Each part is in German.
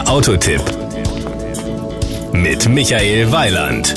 Der Autotipp mit Michael Weiland.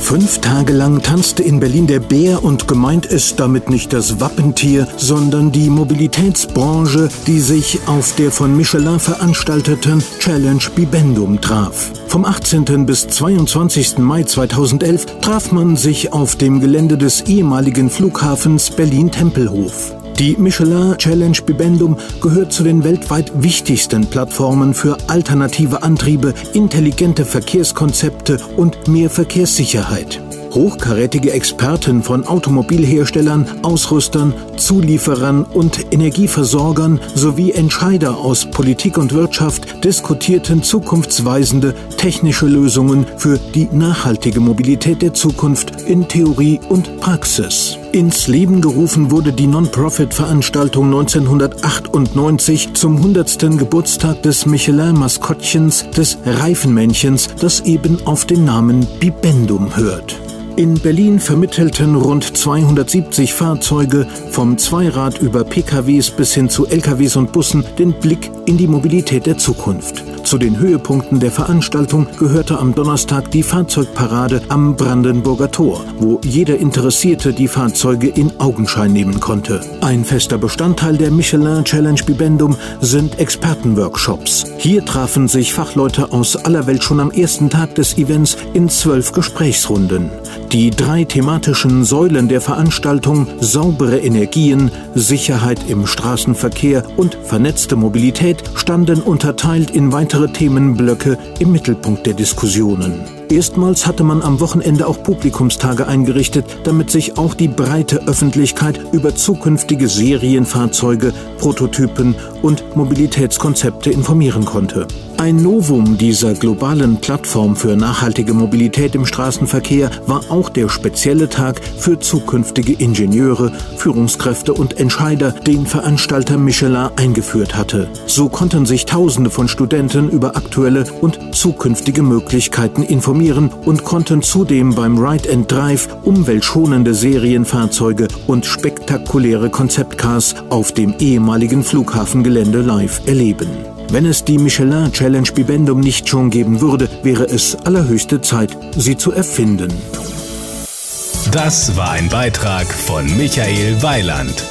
Fünf Tage lang tanzte in Berlin der Bär und gemeint ist damit nicht das Wappentier, sondern die Mobilitätsbranche, die sich auf der von Michelin veranstalteten Challenge Bibendum traf. Vom 18. bis 22. Mai 2011 traf man sich auf dem Gelände des ehemaligen Flughafens Berlin-Tempelhof. Die Michelin Challenge Bibendum gehört zu den weltweit wichtigsten Plattformen für alternative Antriebe, intelligente Verkehrskonzepte und mehr Verkehrssicherheit. Hochkarätige Experten von Automobilherstellern, Ausrüstern, Zulieferern und Energieversorgern sowie Entscheider aus Politik und Wirtschaft diskutierten zukunftsweisende technische Lösungen für die nachhaltige Mobilität der Zukunft in Theorie und Praxis. Ins Leben gerufen wurde die Non-Profit-Veranstaltung 1998 zum 100. Geburtstag des Michelin-Maskottchens des Reifenmännchens, das eben auf den Namen Bibendum hört. In Berlin vermittelten rund 270 Fahrzeuge vom Zweirad über PKWs bis hin zu LKWs und Bussen den Blick in die Mobilität der Zukunft. Zu den Höhepunkten der Veranstaltung gehörte am Donnerstag die Fahrzeugparade am Brandenburger Tor, wo jeder Interessierte die Fahrzeuge in Augenschein nehmen konnte. Ein fester Bestandteil der Michelin Challenge Bibendum sind Expertenworkshops. Hier trafen sich Fachleute aus aller Welt schon am ersten Tag des Events in zwölf Gesprächsrunden. Die drei thematischen Säulen der Veranstaltung saubere Energien, Sicherheit im Straßenverkehr und vernetzte Mobilität standen unterteilt in weitere Themenblöcke im Mittelpunkt der Diskussionen. Erstmals hatte man am Wochenende auch Publikumstage eingerichtet, damit sich auch die breite Öffentlichkeit über zukünftige Serienfahrzeuge, Prototypen und Mobilitätskonzepte informieren konnte. Ein Novum dieser globalen Plattform für nachhaltige Mobilität im Straßenverkehr war auch der spezielle Tag für zukünftige Ingenieure, Führungskräfte und Entscheider, den Veranstalter Michelin eingeführt hatte. So konnten sich Tausende von Studenten über aktuelle und zukünftige Möglichkeiten informieren und konnten zudem beim Ride and Drive umweltschonende Serienfahrzeuge und spektakuläre Konzeptcars auf dem ehemaligen Flughafengelände live erleben. Wenn es die Michelin Challenge Bibendum nicht schon geben würde, wäre es allerhöchste Zeit, sie zu erfinden. Das war ein Beitrag von Michael Weiland.